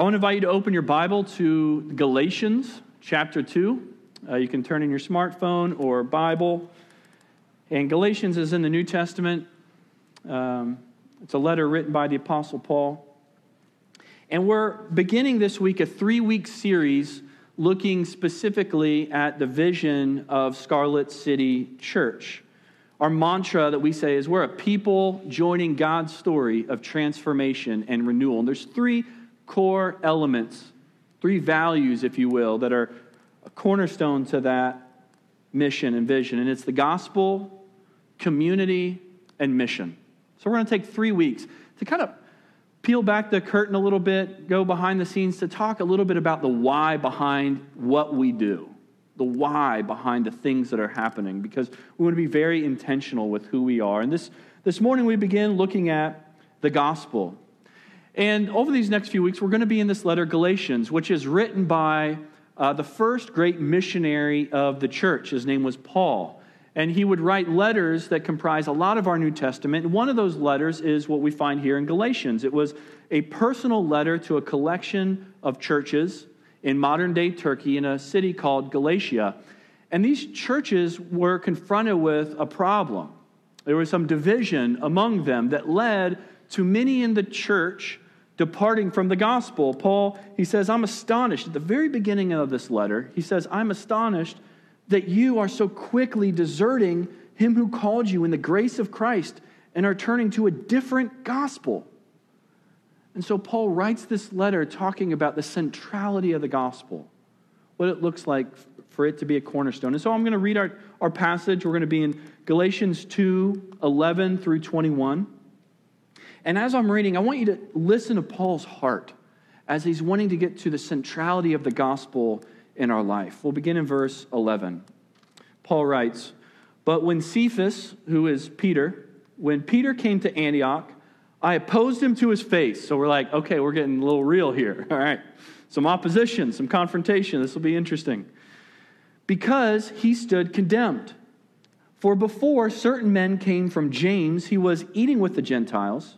I want to invite you to open your Bible to Galatians chapter 2. Uh, you can turn in your smartphone or Bible. And Galatians is in the New Testament. Um, it's a letter written by the Apostle Paul. And we're beginning this week a three week series looking specifically at the vision of Scarlet City Church. Our mantra that we say is we're a people joining God's story of transformation and renewal. And there's three core elements, three values, if you will, that are a cornerstone to that mission and vision. And it's the gospel, community, and mission. So we're going to take three weeks to kind of peel back the curtain a little bit, go behind the scenes to talk a little bit about the why behind what we do, the why behind the things that are happening, because we want to be very intentional with who we are. And this, this morning we begin looking at the gospel. And over these next few weeks, we're going to be in this letter, Galatians, which is written by uh, the first great missionary of the church. His name was Paul. And he would write letters that comprise a lot of our New Testament. And one of those letters is what we find here in Galatians. It was a personal letter to a collection of churches in modern day Turkey in a city called Galatia. And these churches were confronted with a problem. There was some division among them that led to many in the church departing from the gospel. Paul, he says, I'm astonished. At the very beginning of this letter, he says, I'm astonished that you are so quickly deserting him who called you in the grace of Christ and are turning to a different gospel. And so Paul writes this letter talking about the centrality of the gospel, what it looks like for it to be a cornerstone. And so I'm going to read our, our passage. We're going to be in Galatians 2 11 through 21. And as I'm reading, I want you to listen to Paul's heart as he's wanting to get to the centrality of the gospel in our life. We'll begin in verse 11. Paul writes, But when Cephas, who is Peter, when Peter came to Antioch, I opposed him to his face. So we're like, okay, we're getting a little real here. All right. Some opposition, some confrontation. This will be interesting. Because he stood condemned. For before certain men came from James, he was eating with the Gentiles.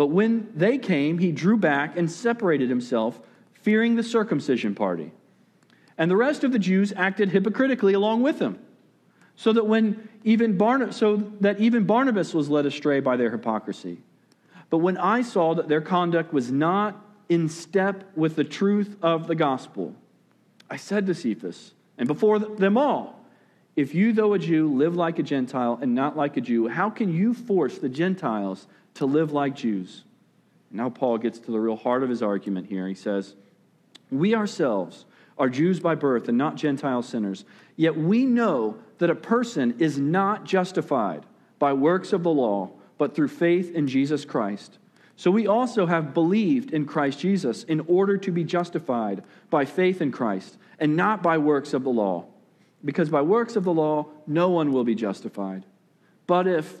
But when they came, he drew back and separated himself, fearing the circumcision party. And the rest of the Jews acted hypocritically along with him, so that when even Barnabas, so that even Barnabas was led astray by their hypocrisy. But when I saw that their conduct was not in step with the truth of the gospel, I said to Cephas, and before them all, if you, though a Jew, live like a Gentile and not like a Jew, how can you force the Gentiles to live like Jews. Now, Paul gets to the real heart of his argument here. He says, We ourselves are Jews by birth and not Gentile sinners, yet we know that a person is not justified by works of the law, but through faith in Jesus Christ. So we also have believed in Christ Jesus in order to be justified by faith in Christ and not by works of the law. Because by works of the law, no one will be justified. But if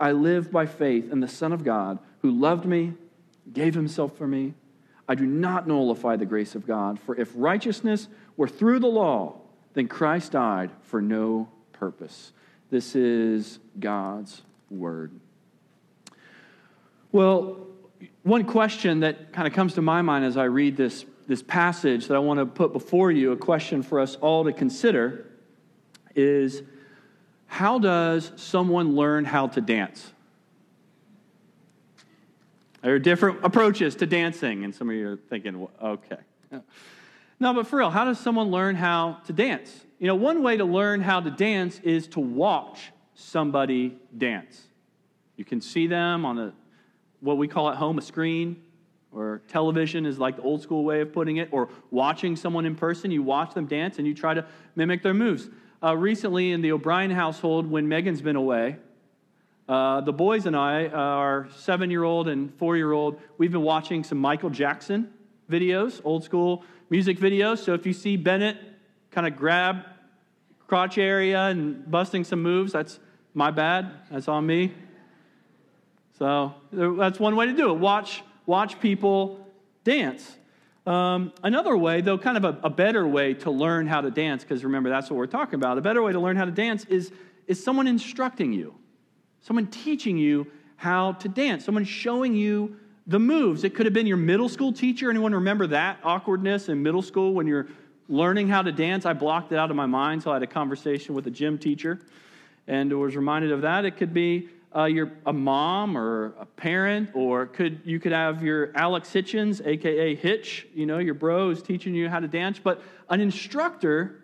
I live by faith in the Son of God who loved me, gave himself for me. I do not nullify the grace of God, for if righteousness were through the law, then Christ died for no purpose. This is God's word. Well, one question that kind of comes to my mind as I read this, this passage that I want to put before you, a question for us all to consider, is how does someone learn how to dance? There are different approaches to dancing, and some of you are thinking, okay. No, but for real, how does someone learn how to dance? You know, one way to learn how to dance is to watch somebody dance. You can see them on a, what we call at home a screen, or television is like the old school way of putting it, or watching someone in person. You watch them dance and you try to mimic their moves uh, recently in the O'Brien household when Megan's been away. Uh, the boys and I, uh, our seven year old and four year old, we've been watching some Michael Jackson videos, old school music videos. So if you see Bennett kind of grab crotch area and busting some moves, that's my bad. That's on me. So that's one way to do it. Watch, watch people dance. Um, another way, though, kind of a, a, better way to learn how to dance, because remember, that's what we're talking about. A better way to learn how to dance is, is someone instructing you, someone teaching you how to dance, someone showing you the moves. It could have been your middle school teacher. Anyone remember that awkwardness in middle school when you're learning how to dance? I blocked it out of my mind, so I had a conversation with a gym teacher and was reminded of that. It could be uh, your a mom or a parent, or could you could have your Alex Hitchens, aka Hitch, you know, your bro is teaching you how to dance, but an instructor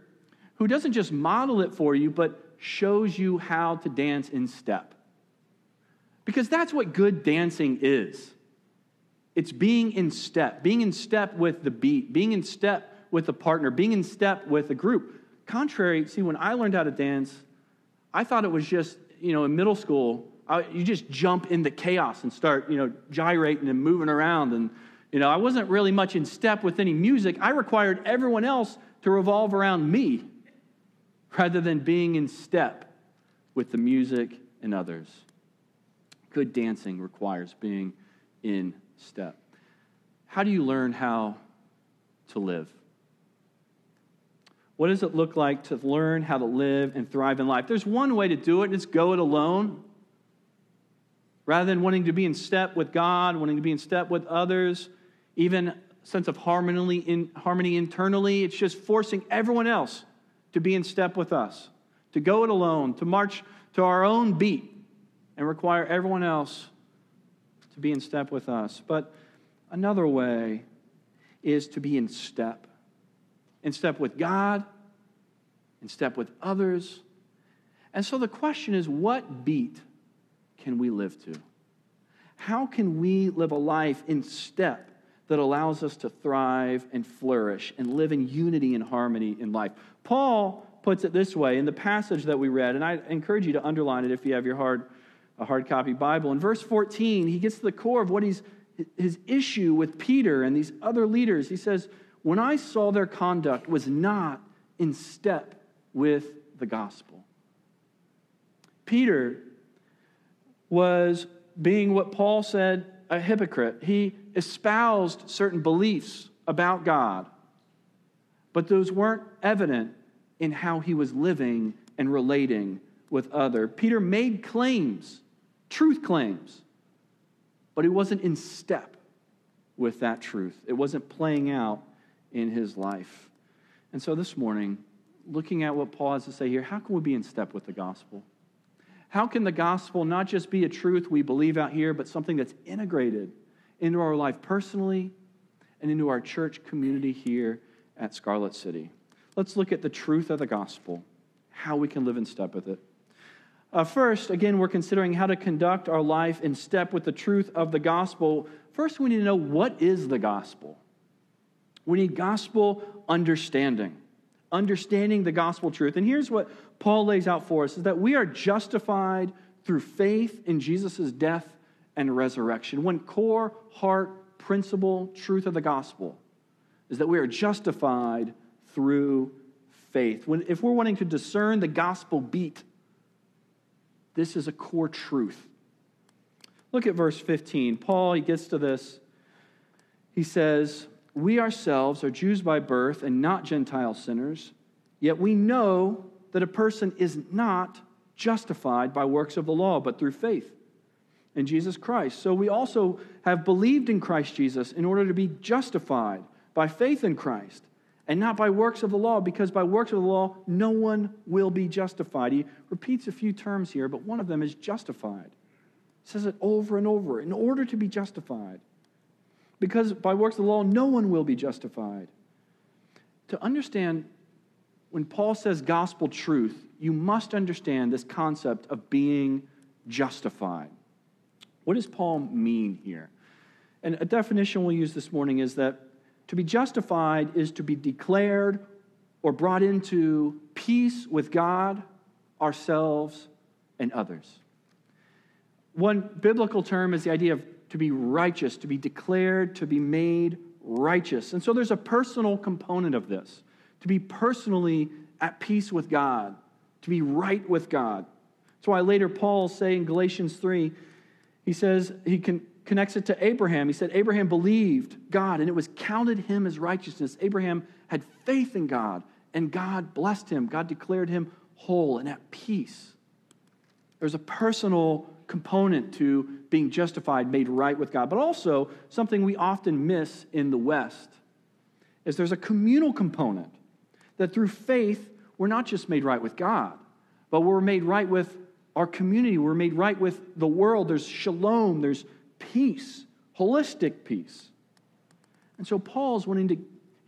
who doesn't just model it for you, but shows you how to dance in step. Because that's what good dancing is. It's being in step, being in step with the beat, being in step with a partner, being in step with a group. Contrary, see, when I learned how to dance, I thought it was just, you know, in middle school, you just jump into chaos and start, you know, gyrating and moving around. And, you know, I wasn't really much in step with any music. I required everyone else to revolve around me rather than being in step with the music and others. Good dancing requires being in step. How do you learn how to live? What does it look like to learn how to live and thrive in life? There's one way to do it, and it's go it alone. Rather than wanting to be in step with God, wanting to be in step with others, even sense of harmony, in, harmony internally, it's just forcing everyone else to be in step with us, to go it alone, to march to our own beat, and require everyone else to be in step with us. But another way is to be in step, in step with God, in step with others. And so the question is what beat can we live to? How can we live a life in step that allows us to thrive and flourish and live in unity and harmony in life? Paul puts it this way in the passage that we read, and I encourage you to underline it if you have your hard, a hard copy Bible. In verse 14, he gets to the core of what he's his issue with Peter and these other leaders. He says, When I saw their conduct was not in step with the gospel. Peter was being what Paul said a hypocrite. He espoused certain beliefs about God, but those weren't evident in how he was living and relating with other. Peter made claims, truth claims, but he wasn't in step with that truth. It wasn't playing out in his life. And so this morning, looking at what Paul has to say here, how can we be in step with the gospel? How can the gospel not just be a truth we believe out here, but something that's integrated into our life personally and into our church community here at Scarlet City? Let's look at the truth of the gospel, how we can live in step with it. Uh, first, again, we're considering how to conduct our life in step with the truth of the gospel. First, we need to know what is the gospel. We need gospel understanding understanding the gospel truth. And here's what Paul lays out for us is that we are justified through faith in Jesus' death and resurrection. One core heart principle truth of the gospel is that we are justified through faith. When, if we're wanting to discern the gospel beat, this is a core truth. Look at verse 15. Paul, he gets to this. He says, we ourselves are Jews by birth and not Gentile sinners, yet we know that a person is not justified by works of the law, but through faith in Jesus Christ. So we also have believed in Christ Jesus in order to be justified by faith in Christ and not by works of the law, because by works of the law, no one will be justified. He repeats a few terms here, but one of them is justified. He says it over and over in order to be justified because by works of the law, no one will be justified. To understand, when Paul says gospel truth, you must understand this concept of being justified. What does Paul mean here? And a definition we'll use this morning is that to be justified is to be declared or brought into peace with God, ourselves, and others. One biblical term is the idea of to be righteous, to be declared, to be made righteous. And so there's a personal component of this to be personally at peace with God, to be right with God. That's why later Paul say in Galatians 3, he says, he can, connects it to Abraham. He said, Abraham believed God, and it was counted him as righteousness. Abraham had faith in God, and God blessed him. God declared him whole and at peace. There's a personal component to being justified, made right with God, but also something we often miss in the West is there's a communal component that through faith, we're not just made right with God, but we're made right with our community. We're made right with the world. There's shalom, there's peace, holistic peace. And so Paul's wanting to,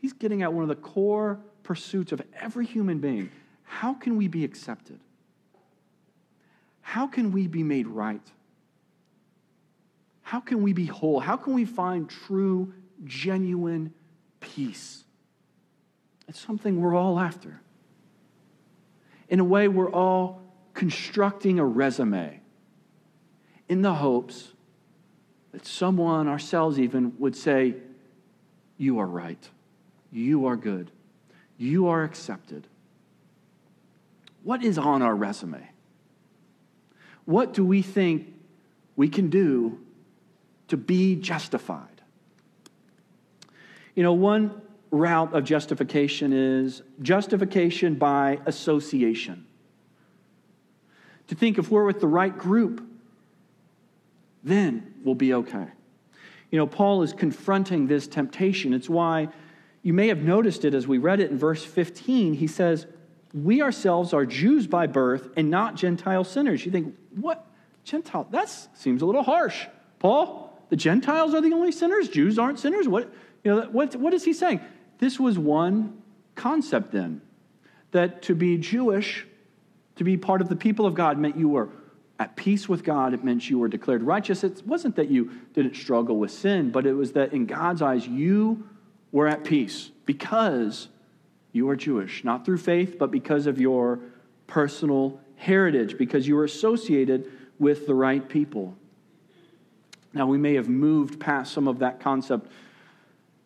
he's getting at one of the core pursuits of every human being. How can we be accepted? How can we be made right? How can we be whole? How can we find true, genuine peace? It's something we're all after. In a way, we're all constructing a resume in the hopes that someone, ourselves even, would say, You are right. You are good. You are accepted. What is on our resume? What do we think we can do to be justified? You know, one route of justification is justification by association. To think if we're with the right group, then we'll be okay. You know, Paul is confronting this temptation. It's why you may have noticed it as we read it in verse 15. He says, We ourselves are Jews by birth and not Gentile sinners. You think, what? Gentile? That seems a little harsh. Paul, the Gentiles are the only sinners? Jews aren't sinners? What, you know, what, what is he saying? This was one concept then that to be Jewish, to be part of the people of God, meant you were at peace with God. It meant you were declared righteous. It wasn't that you didn't struggle with sin, but it was that in God's eyes, you were at peace because you are Jewish, not through faith, but because of your personal heritage because you were associated with the right people. Now, we may have moved past some of that concept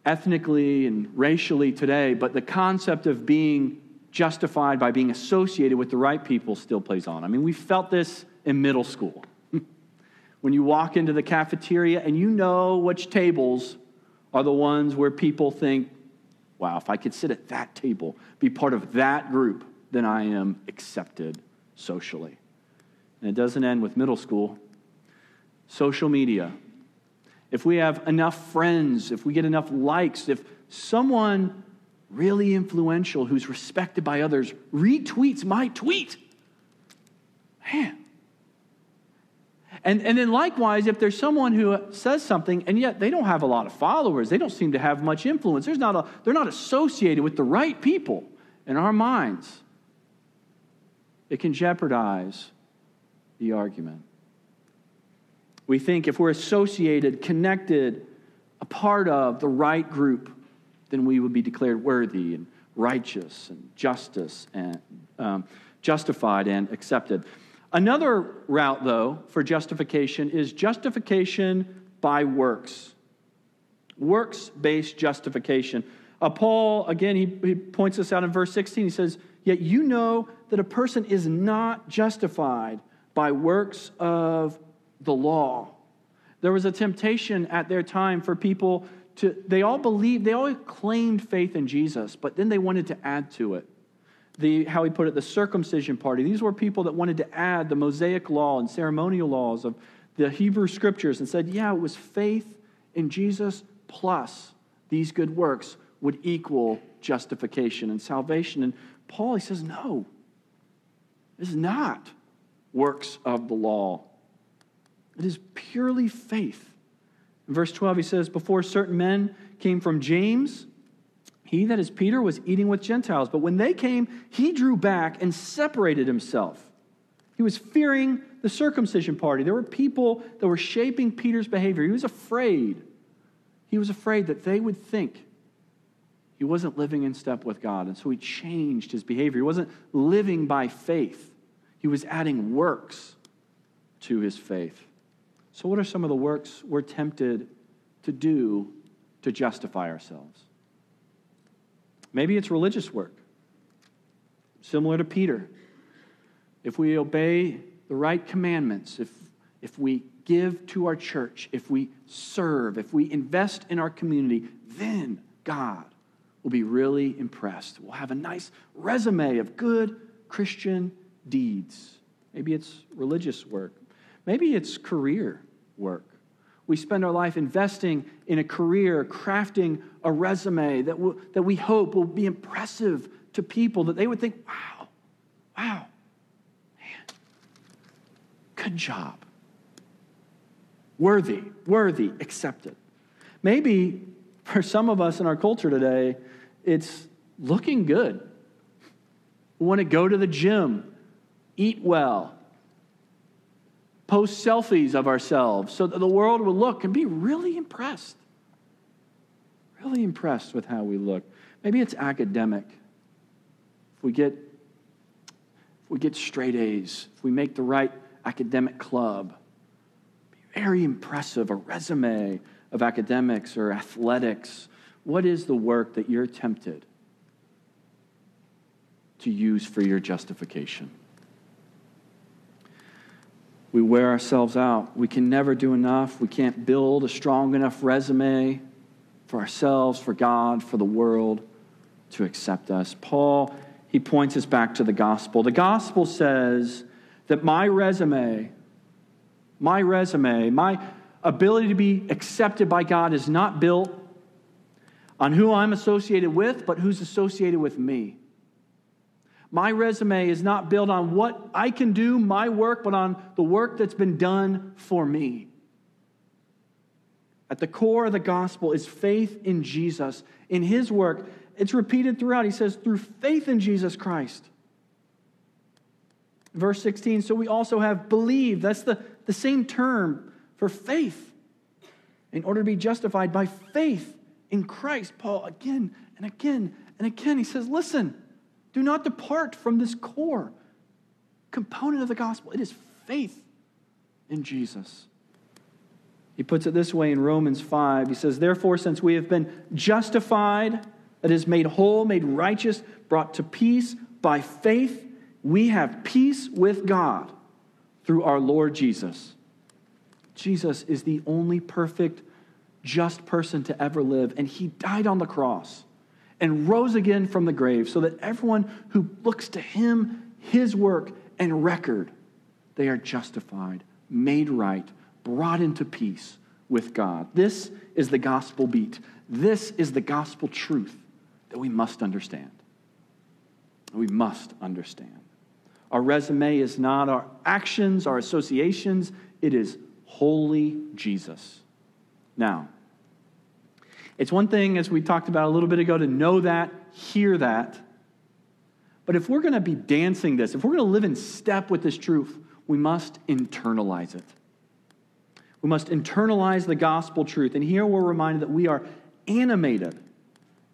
ethnically and racially today, but the concept of being justified by being associated with the right people still plays on. I mean, we felt this in middle school. when you walk into the cafeteria and you know which tables are the ones where people think, wow, if I could sit at that table, be part of that group, then I am accepted socially. And it doesn't end with middle school. Social media. If we have enough friends, if we get enough likes, if someone really influential who's respected by others retweets my tweet, man. And, and then likewise, if there's someone who says something and yet they don't have a lot of followers, they don't seem to have much influence, There's not a, they're not associated with the right people in our minds it can jeopardize the argument. We think if we're associated, connected, a part of the right group, then we would be declared worthy and righteous and justice and um, justified and accepted. Another route, though, for justification is justification by works. Works based justification. Uh, Paul, again, he, he points this out in verse 16. He says, Yet you know that a person is not justified by works of the law. There was a temptation at their time for people to, they all believed, they all claimed faith in Jesus, but then they wanted to add to it. The, how he put it, the circumcision party. These were people that wanted to add the Mosaic law and ceremonial laws of the Hebrew scriptures and said, yeah, it was faith in Jesus plus these good works would equal justification and salvation. And Paul, he says, no, this is not works of the law. It is purely faith. In verse 12, he says, Before certain men came from James, he, that is Peter, was eating with Gentiles. But when they came, he drew back and separated himself. He was fearing the circumcision party. There were people that were shaping Peter's behavior. He was afraid. He was afraid that they would think he wasn't living in step with God. And so he changed his behavior. He wasn't living by faith, he was adding works to his faith. So, what are some of the works we're tempted to do to justify ourselves. Maybe it's religious work, similar to Peter. If we obey the right commandments, if, if we give to our church, if we serve, if we invest in our community, then God will be really impressed. We'll have a nice resume of good Christian deeds. Maybe it's religious work. Maybe it's career work. We spend our life investing in a career, crafting a resume that, that we hope will be impressive to people, that they would think, wow, wow, man, good job. Worthy, worthy, accepted. Maybe for some of us in our culture today, it's looking good. We want to go to the gym, eat well, post selfies of ourselves so that the world will look and be really impressed. Really impressed with how we look. Maybe it's academic. If we get if we get straight A's, if we make the right academic club, be very impressive, a resume of academics or athletics. What is the work that you're tempted to use for your justification? We wear ourselves out. We can never do enough. We can't build a strong enough resume for ourselves, for God, for the world to accept us. Paul, he points us back to the gospel. The gospel says that my resume, my resume, my ability to be accepted by God is not built on who I'm associated with, but who's associated with me. My resume is not built on what I can do, my work, but on the work that's been done for me. At the core of the gospel is faith in Jesus, in his work. It's repeated throughout. He says, through faith in Jesus Christ. Verse 16, so we also have believed. That's the, the same term for faith. In order to be justified by faith in Christ, Paul again and again and again, he says, listen, do not depart from this core component of the gospel. It is faith in Jesus. He puts it this way in Romans 5. He says, Therefore, since we have been justified, that is, made whole, made righteous, brought to peace by faith, we have peace with God through our Lord Jesus. Jesus is the only perfect, just person to ever live, and he died on the cross and rose again from the grave so that everyone who looks to him, his work, and record, they are justified, made right, brought into peace with God. This is the gospel beat. This is the gospel truth that we must understand. We must understand. Our resume is not our actions, our associations, it is wholly Jesus. Now, it's one thing, as we talked about a little bit ago, to know that, hear that. But if we're going to be dancing this, if we're going to live in step with this truth, we must internalize it. We must internalize the gospel truth. And here we're reminded that we are animated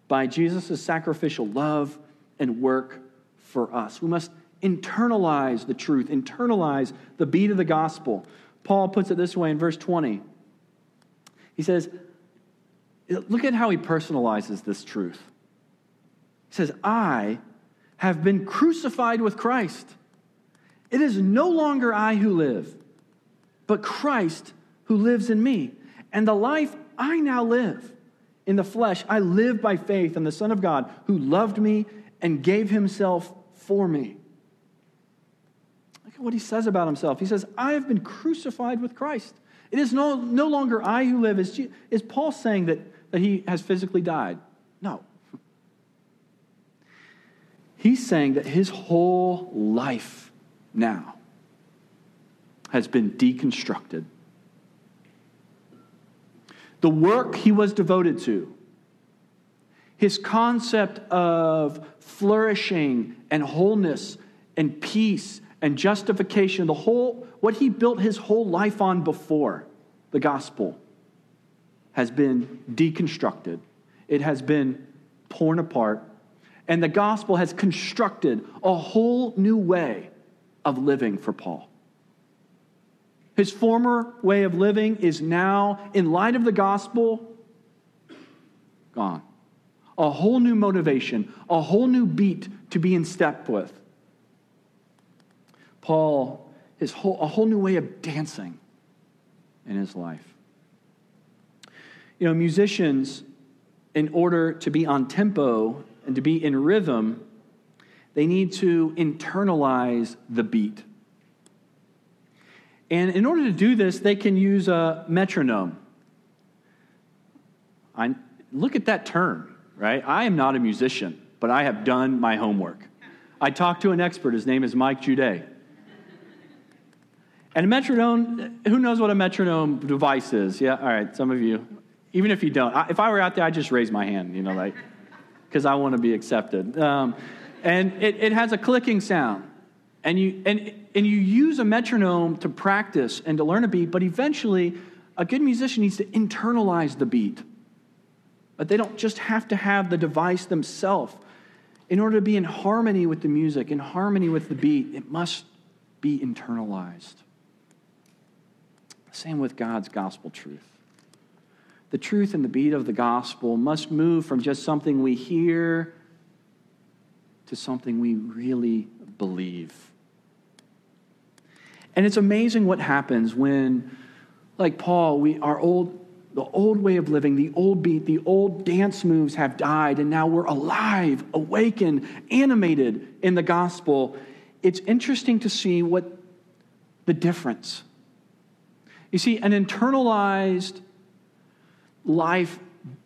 by Jesus' sacrificial love and work for us. We must internalize the truth, internalize the beat of the gospel. Paul puts it this way in verse 20. He says, Look at how he personalizes this truth. He says, I have been crucified with Christ. It is no longer I who live, but Christ who lives in me. And the life I now live in the flesh, I live by faith in the Son of God who loved me and gave himself for me. Look at what he says about himself. He says, I have been crucified with Christ. It is no, no longer I who live. Is, is Paul saying that that he has physically died. No. He's saying that his whole life now has been deconstructed. The work he was devoted to, his concept of flourishing and wholeness and peace and justification, the whole, what he built his whole life on before the gospel has been deconstructed, it has been torn apart, and the gospel has constructed a whole new way of living for Paul. His former way of living is now, in light of the gospel, gone. A whole new motivation, a whole new beat to be in step with. Paul, his whole, a whole new way of dancing in his life. You know, musicians, in order to be on tempo and to be in rhythm, they need to internalize the beat. And in order to do this, they can use a metronome. I, look at that term, right? I am not a musician, but I have done my homework. I talked to an expert. His name is Mike Jude. And a metronome, who knows what a metronome device is? Yeah, all right, some of you. Even if you don't, if I were out there, I'd just raise my hand, you know, like, because I want to be accepted. Um, and it, it has a clicking sound. And you, and, and you use a metronome to practice and to learn a beat, but eventually, a good musician needs to internalize the beat. But they don't just have to have the device themselves. In order to be in harmony with the music, in harmony with the beat, it must be internalized. Same with God's gospel truth. The truth and the beat of the gospel must move from just something we hear to something we really believe. And it's amazing what happens when, like Paul, we, our old, the old way of living, the old beat, the old dance moves have died, and now we're alive, awakened, animated in the gospel. It's interesting to see what the difference. You see, an internalized life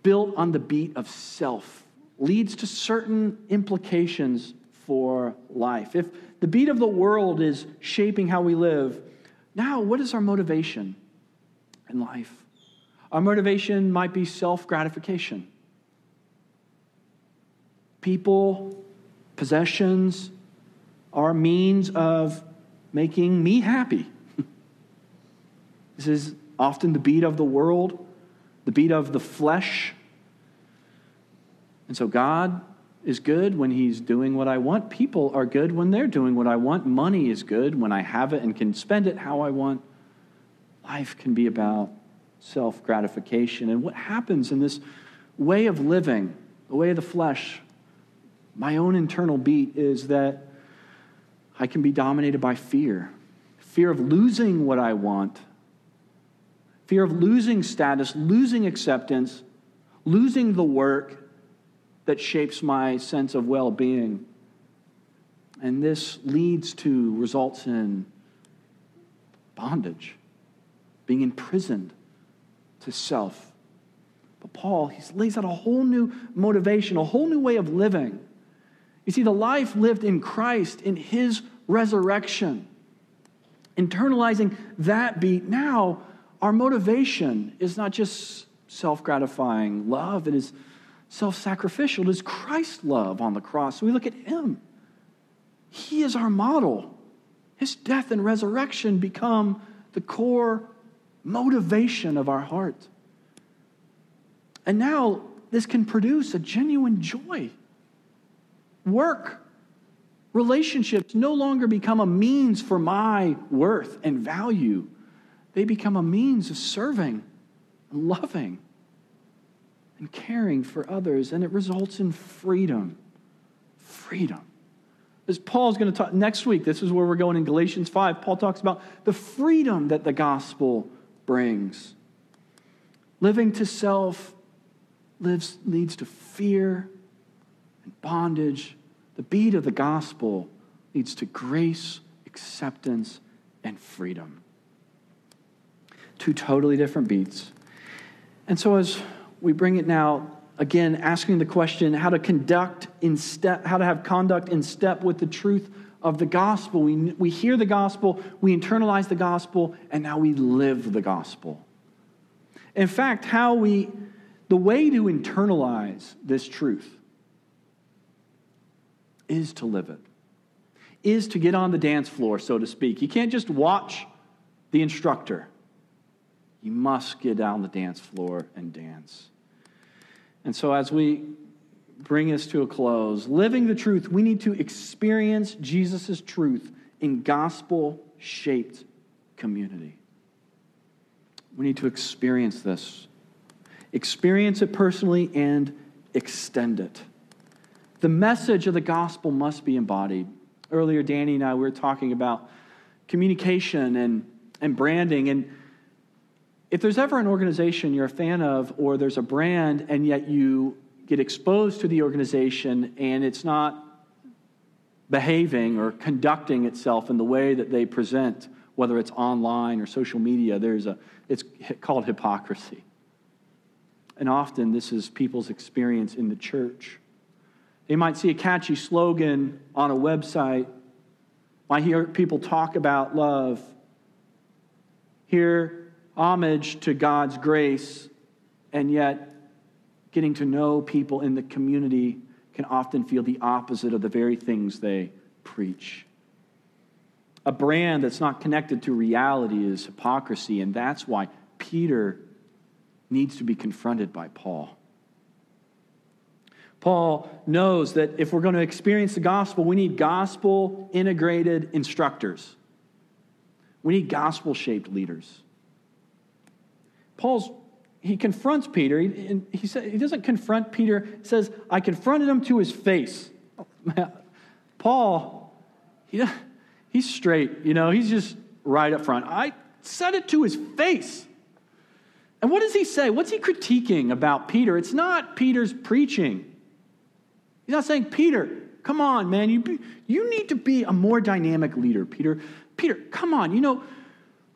built on the beat of self leads to certain implications for life. If the beat of the world is shaping how we live, now what is our motivation in life? Our motivation might be self gratification. People, possessions are means of making me happy. This is often the beat of the world, the beat of the flesh, and so God is good when He's doing what I want. People are good when they're doing what I want. Money is good when I have it and can spend it how I want. Life can be about self gratification. And what happens in this way of living, the way of the flesh, my own internal beat is that I can be dominated by fear fear of losing what I want, fear of losing status, losing acceptance, losing the work that shapes my sense of well being. And this leads to, results in bondage, being imprisoned to self. But Paul, he lays out a whole new motivation, a whole new way of living. You see, the life lived in Christ, in his resurrection, internalizing that beat, now our motivation is not just self gratifying love, it is self sacrificial It is Christ's love on the cross. So we look at him. He is our model. His death and resurrection become the core motivation of our heart. And now this can produce a genuine joy. Work, relationships no longer become a means for my worth and value, they become a means of serving and loving and caring for others, and it results in freedom. Freedom. As Paul's going to talk next week, this is where we're going in Galatians 5. Paul talks about the freedom that the gospel brings. Living to self lives, leads to fear and bondage. The beat of the gospel leads to grace, acceptance, and freedom. Two totally different beats. And so, as we bring it now again asking the question how to conduct in step how to have conduct in step with the truth of the gospel. We, we hear the gospel we internalize the gospel and now we live the gospel. In fact how we the way to internalize this truth is to live it is to get on the dance floor so to speak. You can't just watch the instructor you must get down the dance floor and dance and so, as we bring this to a close, living the truth, we need to experience Jesus' truth in gospel shaped community. We need to experience this. experience it personally, and extend it. The message of the gospel must be embodied. Earlier, Danny and I were talking about communication and, and branding. And if there's ever an organization you're a fan of, or there's a brand, and yet you get exposed to the organization and it's not behaving or conducting itself in the way that they present, whether it's online or social media, there's a, it's called hypocrisy. And often this is people's experience in the church. They might see a catchy slogan on a website, might hear people talk about love, hear homage to God's grace, and yet getting to know people in the community can often feel the opposite of the very things they preach. A brand that's not connected to reality is hypocrisy, and that's why Peter needs to be confronted by Paul. Paul knows that if we're going to experience the gospel, we need gospel integrated instructors. We need gospel shaped leaders. Paul's he confronts Peter. He, he, said, he doesn't confront Peter. Says, I confronted him to his face. Paul, he, he's straight, you know, he's just right up front. I said it to his face. And what does he say? What's he critiquing about Peter? It's not Peter's preaching. He's not saying, Peter, come on, man, you, be, you need to be a more dynamic leader, Peter. Peter, come on, you know,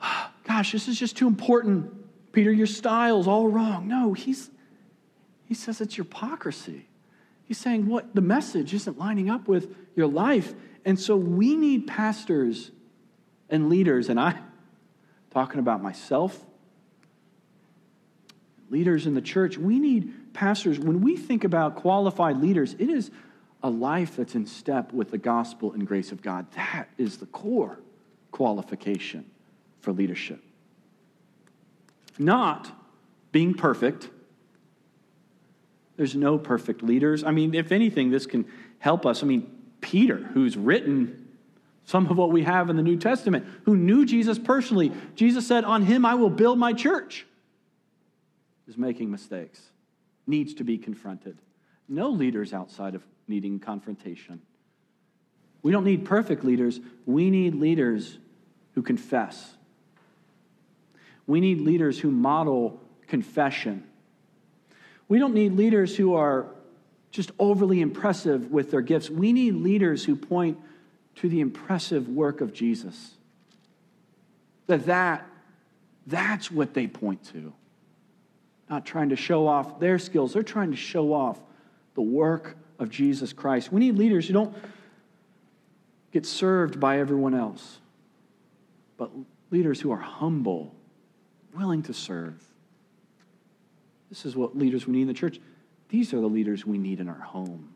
gosh, this is just too important Peter, your style's all wrong. No, he's, he says it's hypocrisy. He's saying what the message isn't lining up with your life. And so we need pastors and leaders, and I'm talking about myself, leaders in the church. We need pastors. When we think about qualified leaders, it is a life that's in step with the gospel and grace of God. That is the core qualification for leadership not being perfect. There's no perfect leaders. I mean, if anything, this can help us. I mean, Peter, who's written some of what we have in the New Testament, who knew Jesus personally, Jesus said, On him I will build my church, is making mistakes, needs to be confronted. No leaders outside of needing confrontation. We don't need perfect leaders, we need leaders who confess we need leaders who model confession. We don't need leaders who are just overly impressive with their gifts. We need leaders who point to the impressive work of Jesus. That, that that's what they point to. Not trying to show off their skills, they're trying to show off the work of Jesus Christ. We need leaders who don't get served by everyone else, but leaders who are humble willing to serve. This is what leaders we need in the church. These are the leaders we need in our home.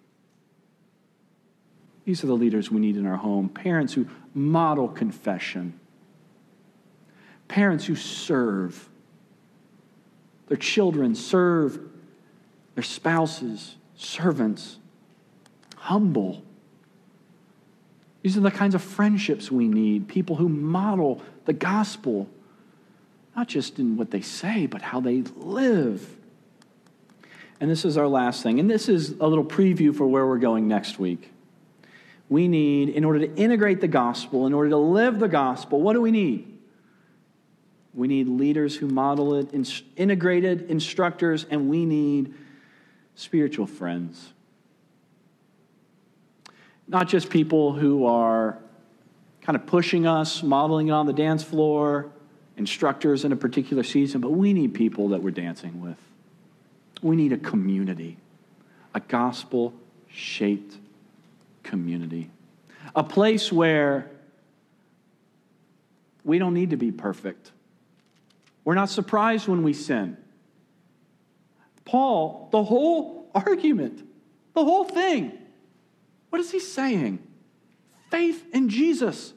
These are the leaders we need in our home. Parents who model confession, parents who serve their children, serve their spouses, servants, humble. These are the kinds of friendships we need people who model the gospel not just in what they say, but how they live. And this is our last thing, and this is a little preview for where we're going next week. We need, in order to integrate the gospel, in order to live the gospel, what do we need? We need leaders who model it, integrated instructors, and we need spiritual friends. Not just people who are kind of pushing us, modeling it on the dance floor, instructors in a particular season, but we need people that we're dancing with. We need a community, a gospel shaped community, a place where we don't need to be perfect. We're not surprised when we sin. Paul, the whole argument, the whole thing, what is he saying? Faith in Jesus.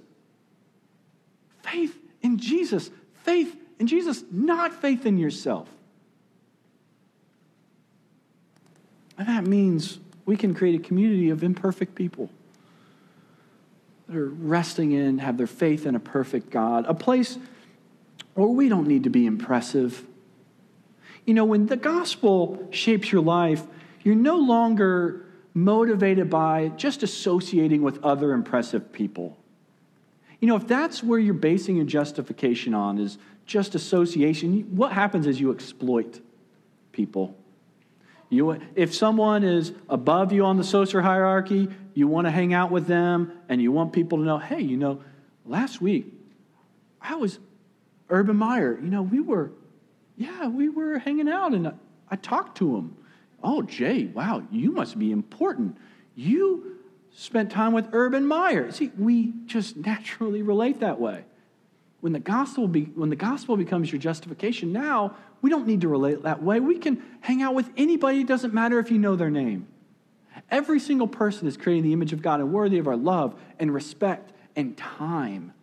Faith in Jesus. Faith in Jesus, not faith in yourself. And that means we can create a community of imperfect people that are resting in, have their faith in a perfect God, a place where we don't need to be impressive. You know, when the gospel shapes your life, you're no longer motivated by just associating with other impressive people. You know, if that's where you're basing your justification on, is just association, what happens is you exploit people. You, if someone is above you on the social hierarchy, you want to hang out with them and you want people to know, hey, you know, last week I was Urban Meyer. You know, we were, yeah, we were hanging out and I, I talked to him. Oh, Jay, wow, you must be important. You spent time with Urban Meyer. See, we just naturally relate that way. When the gospel, be, when the gospel becomes your justification, now we don't need to relate that way. We can hang out with anybody. It doesn't matter if you know their name. Every single person is creating the image of God and worthy of our love and respect and time.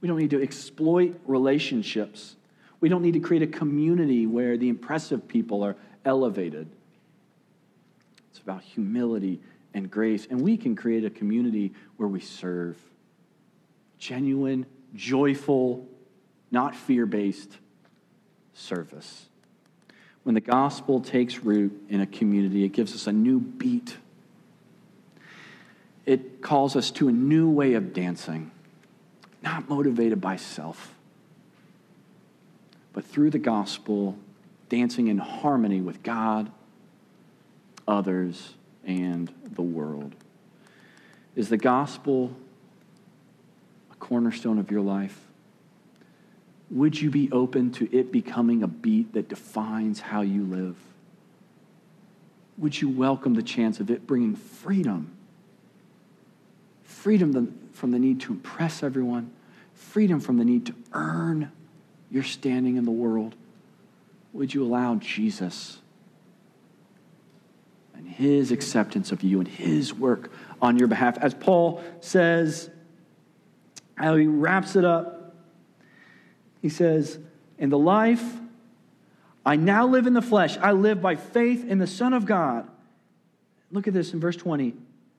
We don't need to exploit relationships. We don't need to create a community where the impressive people are elevated. It's about humility and grace. And we can create a community where we serve genuine, joyful, not fear based service. When the gospel takes root in a community, it gives us a new beat. It calls us to a new way of dancing, not motivated by self, but through the gospel, dancing in harmony with God, others, and the world. Is the gospel a cornerstone of your life? Would you be open to it becoming a beat that defines how you live? Would you welcome the chance of it bringing freedom? Freedom from the need to impress everyone, freedom from the need to earn your standing in the world. Would you allow Jesus and his acceptance of you and his work on your behalf? As Paul says, how he wraps it up he says, In the life I now live in the flesh, I live by faith in the Son of God. Look at this in verse 20.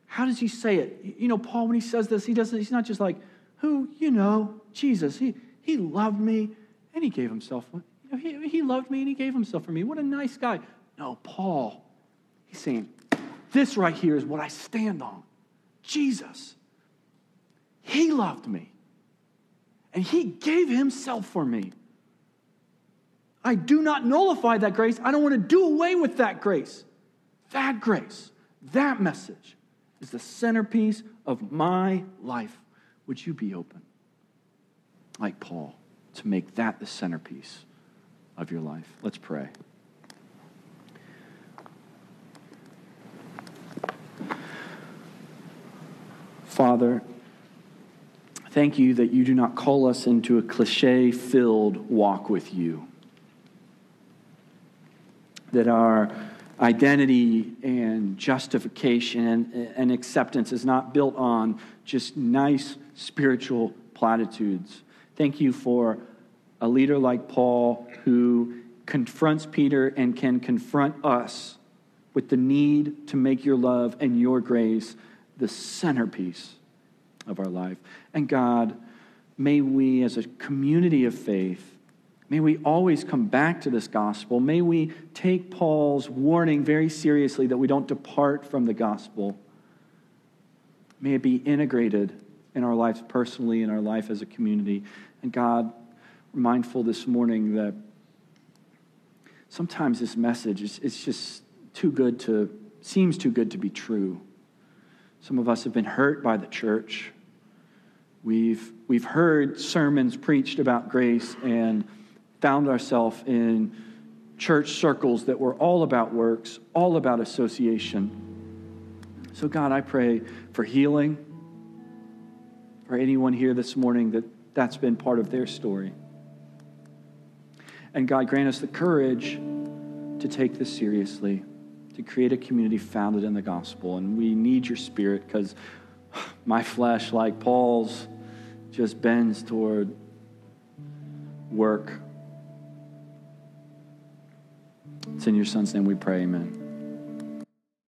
How does he say it? You know, Paul, when he says this, he doesn't, he's not just like, who, you know, Jesus. He, he loved me and he gave himself. You know, he, he loved me and he gave himself for me. What a nice guy. No, Paul, he's saying, this right here is what I stand on. Jesus. He loved me and he gave himself for me. I do not nullify that grace. I don't want to do away with that grace. That grace, that message is the centerpiece of my life. Would you be open, like Paul, to make that the centerpiece of your life? Let's pray. Father, Thank you that you do not call us into a cliche filled walk with you. That our identity and justification and, and acceptance is not built on just nice spiritual platitudes. Thank you for a leader like Paul who confronts Peter and can confront us with the need to make your love and your grace the centerpiece of our life. And God, may we, as a community of faith, may we always come back to this gospel. May we take Paul's warning very seriously that we don't depart from the gospel. May it be integrated in our lives personally, in our life as a community. And God, mindful this morning that sometimes this message is it's just too good to, seems too good to be true. Some of us have been hurt by the church. We've, we've heard sermons preached about grace and found ourselves in church circles that were all about works, all about association. So, God, I pray for healing for anyone here this morning that that's been part of their story. And God, grant us the courage to take this seriously, to create a community founded in the gospel. And we need your spirit because my flesh, like Paul's, just bends toward work. It's in your son's name we pray, amen.